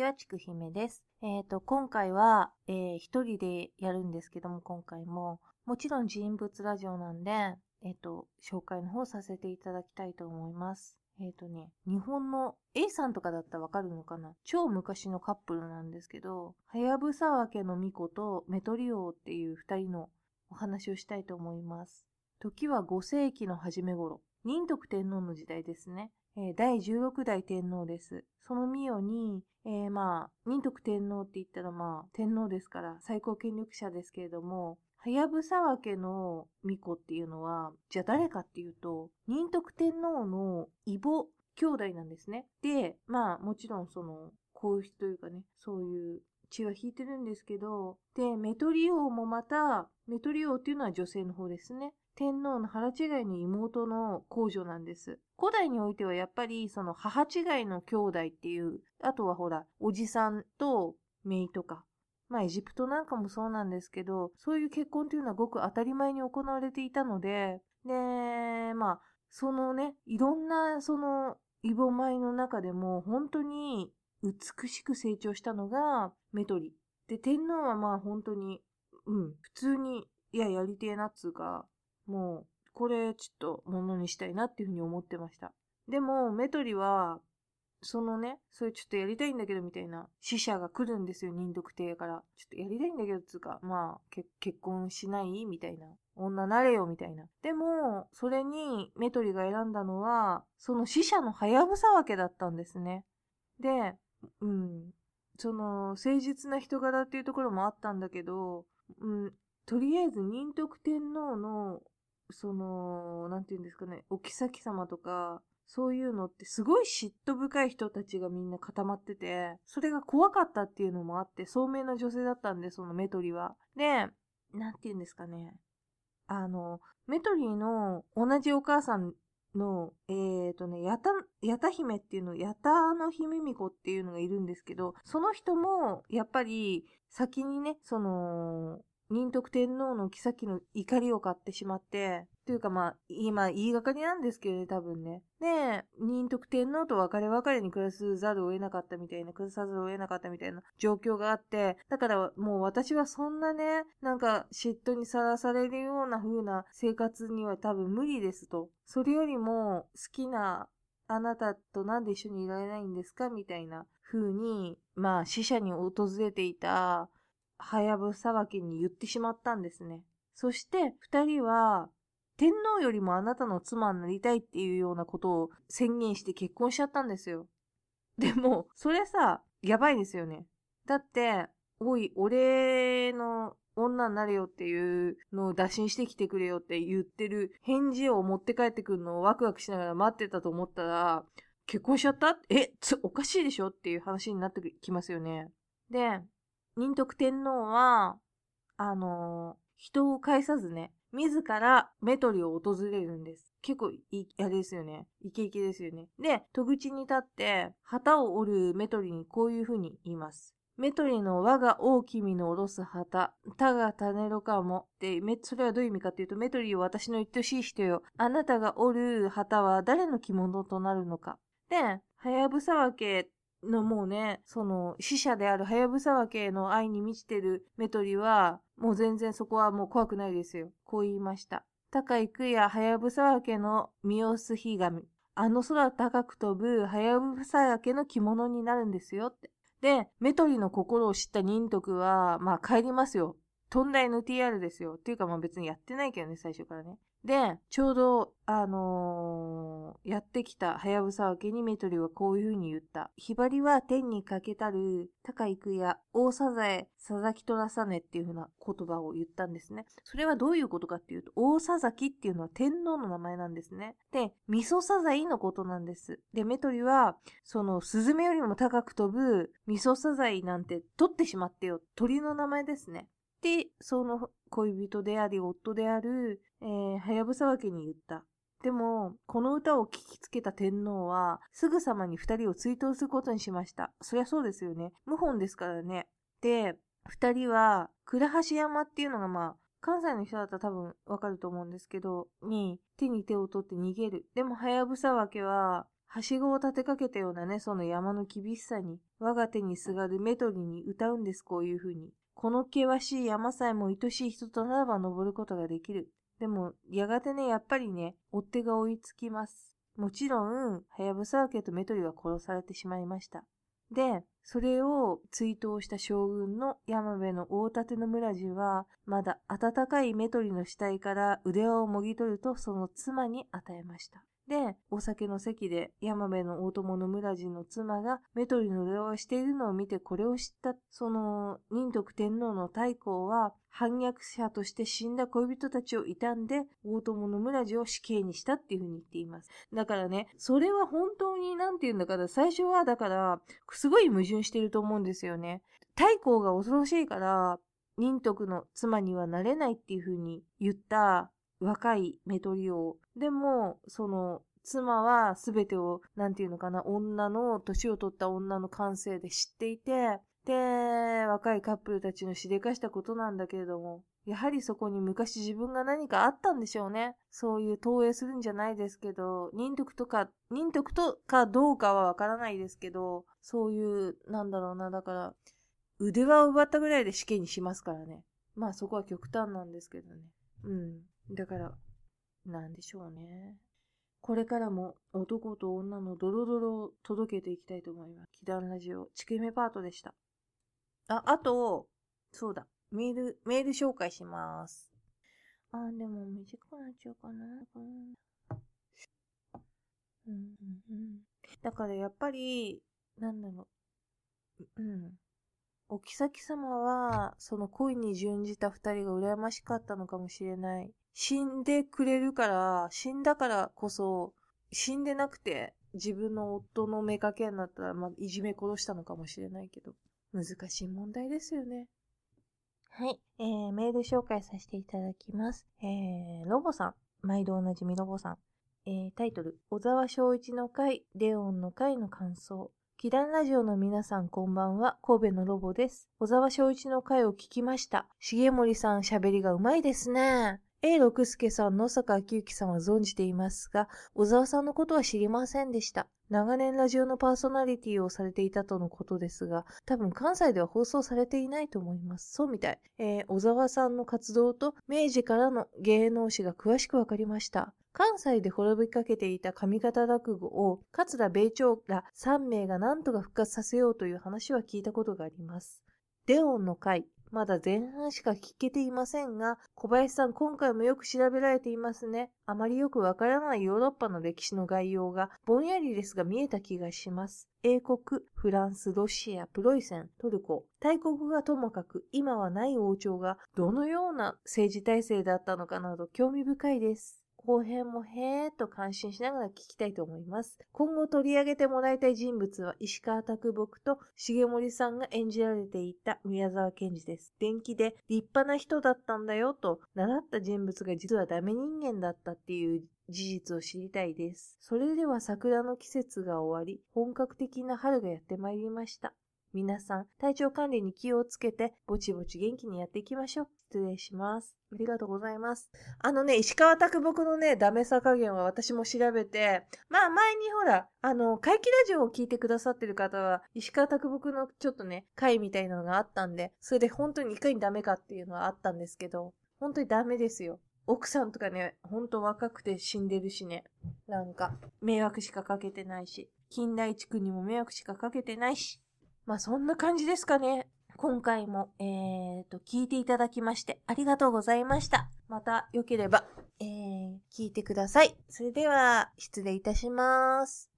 ちは、ちくひめです。えっ、ー、と、今回は、えー、一人でやるんですけども、今回も、もちろん人物ラジオなんで、えっ、ー、と、紹介の方させていただきたいと思います。えっ、ー、とね、日本の A さんとかだったらわかるのかな？超昔のカップルなんですけど、はやぶさわけの巫女とメトリオっていう二人のお話をしたいと思います。時は5世紀の初め頃、仁徳天皇の時代ですね。えー、第16代天皇です。その御代に、えー、まあ、仁徳天皇って言ったらまあ、天皇ですから最高権力者ですけれども、はやぶさわ家の巫女っていうのは、じゃあ誰かっていうと、仁徳天皇の異母兄弟なんですね。で、まあ、もちろんその、皇室というかね、そういう血は引いてるんですけど、で、メトリ王もまた、メトリ王っていうのは女性の方ですね。天皇の腹違いの妹の皇女なんです。古代においてはやっぱりその母違いの兄弟っていう、あとはほら、おじさんと姪とか、まあエジプトなんかもそうなんですけど、そういう結婚というのはごく当たり前に行われていたので、で、まあ、そのね、いろんなそのイボ米の中でも本当に美しく成長したのがメトリ。で、天皇はまあ本当に、うん、普通に、いや、やりてえなっつうか、もう、これちょっとものにしたいなっていうふうに思ってました。でも、メトリは、そのね、それちょっとやりたいんだけどみたいな死者が来るんですよ、人徳帝から。ちょっとやりたいんだけどつうか、まあ、結婚しないみたいな。女なれよみたいな。でも、それにメトリが選んだのは、その死者のハヤブサわけだったんですね。で、うん。その、誠実な人柄っていうところもあったんだけど、うん、とりあえず仁徳天皇のその、なんて言うんですかね、お妃様とか、そういうのってすごい嫉妬深い人たちがみんな固まってて、それが怖かったっていうのもあって、聡明な女性だったんで、そのメトリは。で、なんて言うんですかね。あの、メトリーの同じお母さんの、えーとね、やた、やた姫っていうの、やたの姫巫女っていうのがいるんですけど、その人も、やっぱり、先にね、その、仁徳天皇の妃の怒りを買ってしまって、というかまあ、今言いがかりなんですけどね、多分ね。で、仁徳天皇と別れ別れに暮らすざるを得なかったみたいな、暮らさざるを得なかったみたいな状況があって、だからもう私はそんなね、なんか嫉妬にさらされるような風な生活には多分無理ですと。それよりも好きなあなたとなんで一緒にいられないんですか？みたいな風に、まあ死者に訪れていたはやぶさわけに言ってしまったんですね。そして二人は天皇よりもあなたの妻になりたいっていうようなことを宣言して結婚しちゃったんですよ。でも、それさ、やばいですよね。だって、おい、俺の女になれよっていうのを打診してきてくれよって言ってる返事を持って帰ってくるのをワクワクしながら待ってたと思ったら、結婚しちゃった？え、おかしいでしょ？っていう話になってきますよね。で、仁徳天皇は、あのー、人を介さずね、自らメトリを訪れるんです。結構い、あれですよね。イケイケですよね。で、戸口に立って、旗を折るメトリにこういう風に言います。メトリの我が大君の下ろす旗、他が種ろかも。で、それはどういう意味かっていうと、メトリを私の言ってほしい人よ。あなたが折る旗は誰の着物となるのか。で、はやぶさわけのもうね、その死者であるハヤブサワ家の愛に満ちてるメトリは、もう全然そこはもう怖くないですよ。こう言いました。高い区やハヤブサワ家のミオスヒガミ。あの空高く飛ぶハヤブサワ家の着物になるんですよって。で、メトリの心を知った忍徳は、まあ帰りますよ。飛んだ NTR ですよ。っていうかまあ別にやってないけどね、最初からね。で、ちょうど、あのー、やってきたはやぶさわけにメトリはこういう風に言った。ひばりは天にかけたる高いくや大サザエ佐々木虎さねっていう風な言葉を言ったんですね。それはどういうことかっていうと、大佐々木っていうのは天皇の名前なんですね。で、味噌サザエのことなんです。で、メトリは、その、スズメよりも高く飛ぶ味噌サザエなんて取ってしまってよ。鳥の名前ですね。で、その恋人であり夫である、えー、はやぶさわけに言った。でも、この歌を聞きつけた天皇は、すぐさまに二人を追悼することにしました。そりゃそうですよね。謀反ですからね。で、二人は、倉橋山っていうのがまあ、関西の人だったら多分わかると思うんですけど、に手に手を取って逃げる。でも、はやぶさわけは、はしごを立てかけたようなね、その山の厳しさに、我が手にすがるメトリに歌うんです、こういう風に。この険しい山さえも愛しい人とならば登ることができる。でも、やがてね、やっぱりね、追っ手が追いつきます。もちろん、はやぶさ家とメトリは殺されてしまいました。で、それを追悼した将軍の山部の大立の村地は、まだ温かいメトリの死体から腕輪をもぎ取るとその妻に与えました。で、お酒の席で山部の大友の村人の妻がメトリの出をしているのを見てこれを知った、その仁徳天皇の太閤は反逆者として死んだ恋人たちを悼んで大友の村人を死刑にしたっていうふうに言っています。だからね、それは本当になんて言うんだから、最初はだから、すごい矛盾してると思うんですよね。太閤が恐ろしいから、仁徳の妻にはなれないっていうふうに言った若いメトリオ。でも、その、妻は全てを、なんていうのかな、女の、年を取った女の感性で知っていて、で、若いカップルたちのしでかしたことなんだけれども、やはりそこに昔自分が何かあったんでしょうね。そういう投影するんじゃないですけど、忍徳とか、忍徳とかどうかはわからないですけど、そういう、なんだろうな、だから、腕輪を奪ったぐらいで死刑にしますからね。まあそこは極端なんですけどね。うん。だから、なんでしょうね。これからも男と女のドロドロを届けていきたいと思います。祈願ラジオ、チキメパートでした。あ、あと、そうだ、メール、メール紹介します。あ、でも短くなっちゃうかな。うん、うん、うん。だからやっぱり、なんだろう。うん。お妃様は、その恋に準じた二人が羨ましかったのかもしれない。死んでくれるから、死んだからこそ、死んでなくて自分の夫の目かけになったら、まあ、いじめ殺したのかもしれないけど、難しい問題ですよね。はい。えー、メール紹介させていただきます。えー、ロボさん。毎度おなじみロボさん。えー、タイトル、小沢昭一の回、レオンの回の感想。祈願ラジオの皆さんこんばんは、神戸のロボです。小沢昭一の回を聞きました。重森さん喋りがうまいですね。A 六助さん、野坂昭之さんは存じていますが、小沢さんのことは知りませんでした。長年ラジオのパーソナリティをされていたとのことですが、多分関西では放送されていないと思います。そうみたい。えー、小沢さんの活動と明治からの芸能史が詳しくわかりました。関西で滅びかけていた上方落語を桂米朝ら3名が何とか復活させようという話は聞いたことがあります。デオンの会、まだ前半しか聞けていませんが、小林さん今回もよく調べられていますね。あまりよくわからないヨーロッパの歴史の概要がぼんやりですが見えた気がします。英国、フランス、ロシア、プロイセン、トルコ、大国がともかく今はない王朝がどのような政治体制だったのかなど興味深いです。後編もへーっと感心しながら聞きたいと思います。今後取り上げてもらいたい人物は石川拓木と重森さんが演じられていた宮沢賢治です。電気で立派な人だったんだよと習った人物が実はダメ人間だったっていう事実を知りたいです。それでは桜の季節が終わり、本格的な春がやってまいりました。皆さん、体調管理に気をつけて、ぼちぼち元気にやっていきましょう。失礼します。ありがとうございます。あのね、石川拓木のね、ダメさ加減は私も調べて、まあ前にほら、あの、怪奇ラジオを聞いてくださってる方は、石川拓木のちょっとね、回みたいなのがあったんで、それで本当にいかにダメかっていうのはあったんですけど、本当にダメですよ。奥さんとかね、ほんと若くて死んでるしね。なんか、迷惑しかかけてないし、近代地区にも迷惑しかかけてないし。まあそんな感じですかね。今回も、えーと、聞いていただきましてありがとうございました。また良ければ、えー、聞いてください。それでは、失礼いたします。